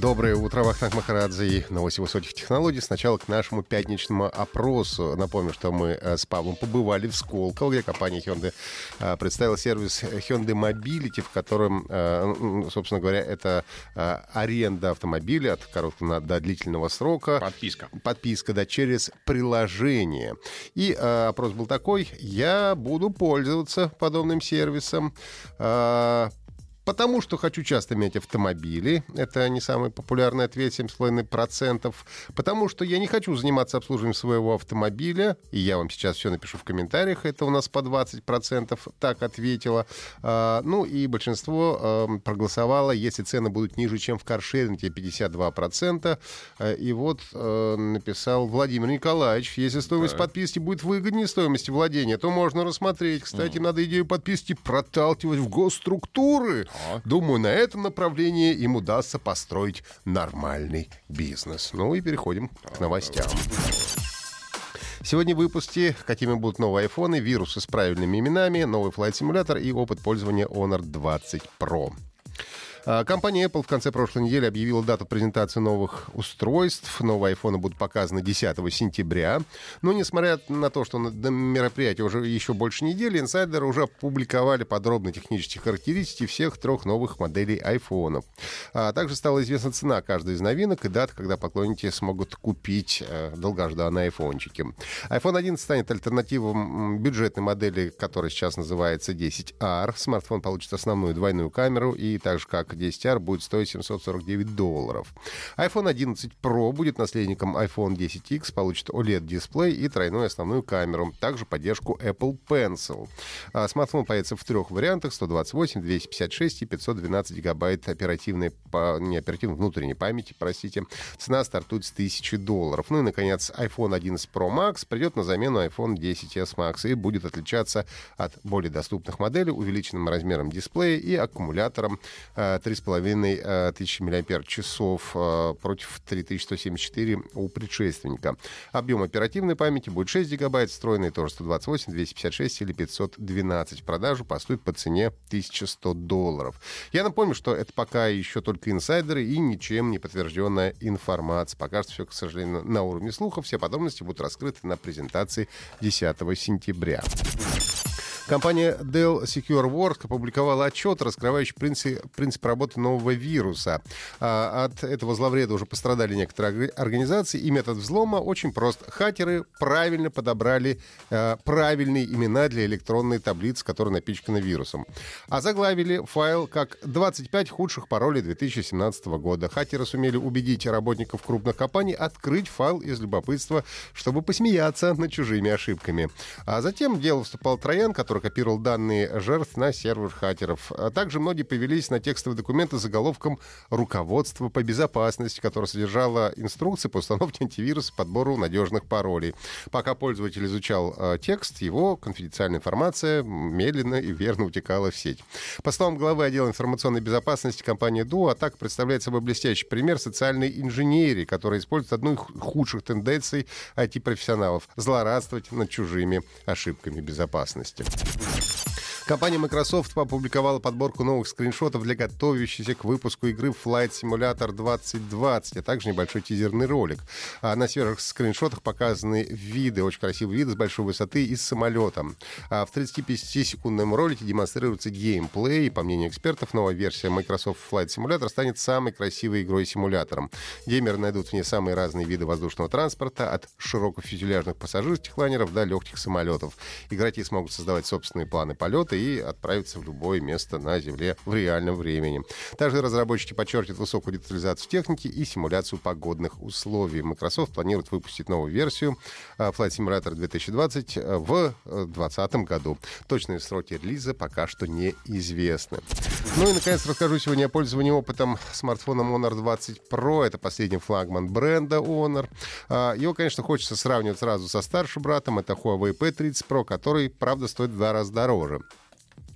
Доброе утро, Вахтанг Махарадзе и новости высоких технологий. Сначала к нашему пятничному опросу. Напомню, что мы э, с Павлом побывали в Сколково, где компания Hyundai э, представила сервис Hyundai Mobility, в котором, э, собственно говоря, это аренда автомобиля от короткого до длительного срока. Подписка. Подписка, да, через приложение. И опрос был такой, я буду пользоваться подобным сервисом Потому что хочу часто иметь автомобили. Это не самый популярный ответ, 7,5%. Потому что я не хочу заниматься обслуживанием своего автомобиля. И я вам сейчас все напишу в комментариях. Это у нас по 20% так ответило. А, ну и большинство а, проголосовало, если цены будут ниже, чем в каршеринге, 52%. А, и вот а, написал Владимир Николаевич, если стоимость так. подписки будет выгоднее стоимости владения, то можно рассмотреть. Кстати, mm. надо идею подписки проталкивать в госструктуры. Думаю, на этом направлении им удастся построить нормальный бизнес. Ну и переходим к новостям. Сегодня в выпуске, какими будут новые айфоны, вирусы с правильными именами, новый флайт-симулятор и опыт пользования Honor 20 Pro. А, компания Apple в конце прошлой недели объявила дату презентации новых устройств. Новые iPhone будут показаны 10 сентября. Но, несмотря на то, что на мероприятие уже еще больше недели, инсайдеры уже опубликовали подробные технические характеристики всех трех новых моделей iPhone. А также стала известна цена каждой из новинок и дата, когда поклонники смогут купить э, долгожданные айфончики. iPhone 11 станет альтернативом бюджетной модели, которая сейчас называется 10R. Смартфон получит основную двойную камеру и также как 10R будет стоить 749 долларов. iPhone 11 Pro будет наследником iPhone 10X, получит OLED-дисплей и тройную основную камеру, также поддержку Apple Pencil. А смартфон появится в трех вариантах 128, 256 и 512 гигабайт оперативной, не оперативной, внутренней памяти, простите. Цена стартует с 1000 долларов. Ну и, наконец, iPhone 11 Pro Max придет на замену iPhone 10s Max и будет отличаться от более доступных моделей увеличенным размером дисплея и аккумулятором 3,5 э, тысячи мАч э, против 3174 у предшественника. Объем оперативной памяти будет 6 гигабайт, встроенный тоже 128, 256 или 512. В продажу поступит по цене 1100 долларов. Я напомню, что это пока еще только инсайдеры и ничем не подтвержденная информация. Пока что все, к сожалению, на уровне слухов. Все подробности будут раскрыты на презентации 10 сентября. Компания Dell Secure Work опубликовала отчет, раскрывающий принцип, принцип работы нового вируса. А, от этого зловреда уже пострадали некоторые организации, и метод взлома очень прост. Хакеры правильно подобрали а, правильные имена для электронной таблицы, которая напичкана вирусом. А заглавили файл как 25 худших паролей 2017 года. Хакеры сумели убедить работников крупных компаний открыть файл из любопытства, чтобы посмеяться над чужими ошибками. А затем в дело вступал Троян, который который копировал данные жертв на сервер хакеров. А также многие повелись на текстовые документы с заголовком «Руководство по безопасности», которое содержало инструкции по установке антивируса и подбору надежных паролей. Пока пользователь изучал э, текст, его конфиденциальная информация медленно и верно утекала в сеть. По словам главы отдела информационной безопасности компании Duo, атака представляет собой блестящий пример социальной инженерии, которая использует одну из худших тенденций IT-профессионалов — злорадствовать над чужими ошибками безопасности. Thank you. Компания Microsoft опубликовала подборку новых скриншотов для готовящейся к выпуску игры Flight Simulator 2020, а также небольшой тизерный ролик. А на свежих скриншотах показаны виды, очень красивые виды с большой высоты из самолета. А в 35-секундном ролике демонстрируется геймплей. И, по мнению экспертов, новая версия Microsoft Flight Simulator станет самой красивой игрой-симулятором. Геймеры найдут в ней самые разные виды воздушного транспорта, от широкофюзеляжных пассажирских лайнеров до легких самолетов. Игроки смогут создавать собственные планы полета и отправиться в любое место на Земле в реальном времени. Также разработчики подчеркивают высокую детализацию техники и симуляцию погодных условий. Microsoft планирует выпустить новую версию э, Flight Simulator 2020 э, в 2020 году. Точные сроки релиза пока что неизвестны. Ну и, наконец, расскажу сегодня о пользовании опытом смартфоном Honor 20 Pro. Это последний флагман бренда Honor. Его, конечно, хочется сравнивать сразу со старшим братом. Это Huawei P30 Pro, который, правда, стоит в два раза дороже.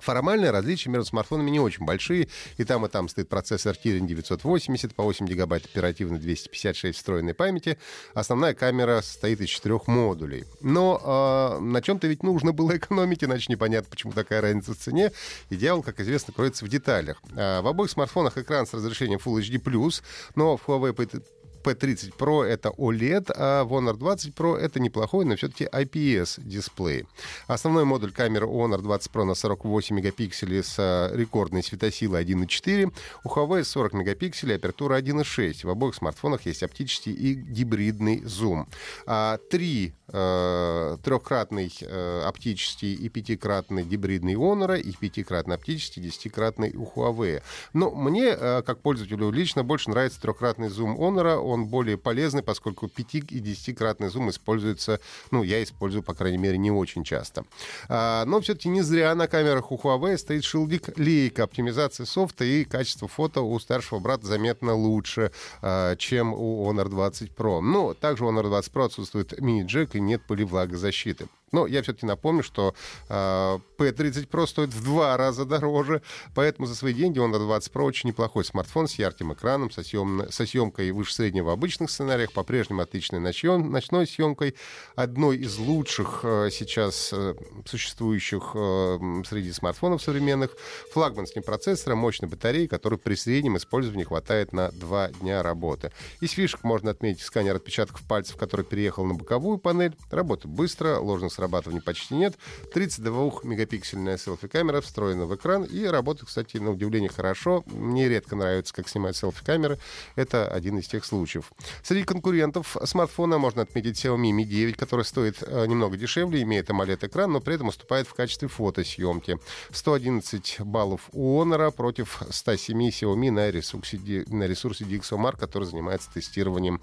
Формальные различия между смартфонами не очень большие. И там, и там стоит процессор Kirin 980 по 8 гигабайт оперативной 256 встроенной памяти. Основная камера состоит из четырех модулей. Но э, на чем-то ведь нужно было экономить, иначе непонятно, почему такая разница в цене. И дьявол, как известно, кроется в деталях. Э, в обоих смартфонах экран с разрешением Full HD+, но в Huawei P30 Pro это OLED, а Honor 20 Pro это неплохой, но все-таки IPS дисплей. Основной модуль камеры Honor 20 Pro на 48 мегапикселей с а, рекордной светосилой 1.4. У Huawei 40 мегапикселей, апертура 1.6. В обоих смартфонах есть оптический и гибридный зум. А, три э, трехкратный э, оптический и пятикратный гибридный Honor и пятикратный оптический, десятикратный у Huawei. Но мне, э, как пользователю лично, больше нравится трехкратный зум Honor он более полезный, поскольку 5 и 10-кратный зум используется, ну, я использую, по крайней мере, не очень часто. А, но все-таки не зря на камерах у Huawei стоит шилдик лейка. Оптимизация софта и качество фото у старшего брата заметно лучше, а, чем у Honor 20 Pro. Но также у Honor 20 Pro отсутствует мини-джек и нет пыли-влагозащиты. Но я все-таки напомню, что э, P30 Pro стоит в два раза дороже, поэтому за свои деньги он на 20 Pro очень неплохой смартфон с ярким экраном, со, съем... со съемкой выше среднего в обычных сценариях, по-прежнему отличной ночен... ночной съемкой, одной из лучших э, сейчас э, существующих э, среди смартфонов современных, флагманским процессором, мощной батареей, который при среднем использовании хватает на два дня работы. Из фишек можно отметить сканер отпечатков пальцев, который переехал на боковую панель, работает быстро, ложных срабатывания почти нет. 32-мегапиксельная селфи-камера встроена в экран и работает, кстати, на удивление хорошо. Мне редко нравится, как снимают селфи-камеры. Это один из тех случаев. Среди конкурентов смартфона можно отметить Xiaomi Mi 9, который стоит э, немного дешевле, имеет AMOLED-экран, но при этом уступает в качестве фотосъемки. 111 баллов у Honor против 107 Xiaomi на ресурсе, на ресурсе DxOMark, который занимается тестированием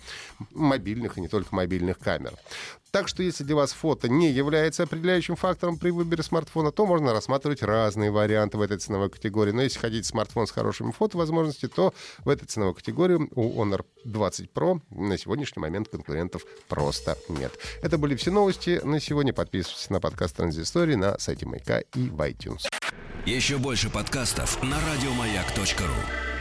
мобильных и не только мобильных камер. Так что если для вас фото не является определяющим фактором при выборе смартфона, то можно рассматривать разные варианты в этой ценовой категории. Но если хотите смартфон с хорошими фотовозможностями, то в этой ценовой категории у Honor 20 Pro на сегодняшний момент конкурентов просто нет. Это были все новости на сегодня. Подписывайтесь на подкаст Транзистории на сайте Майка и в iTunes. Еще больше подкастов на радиомаяк.ру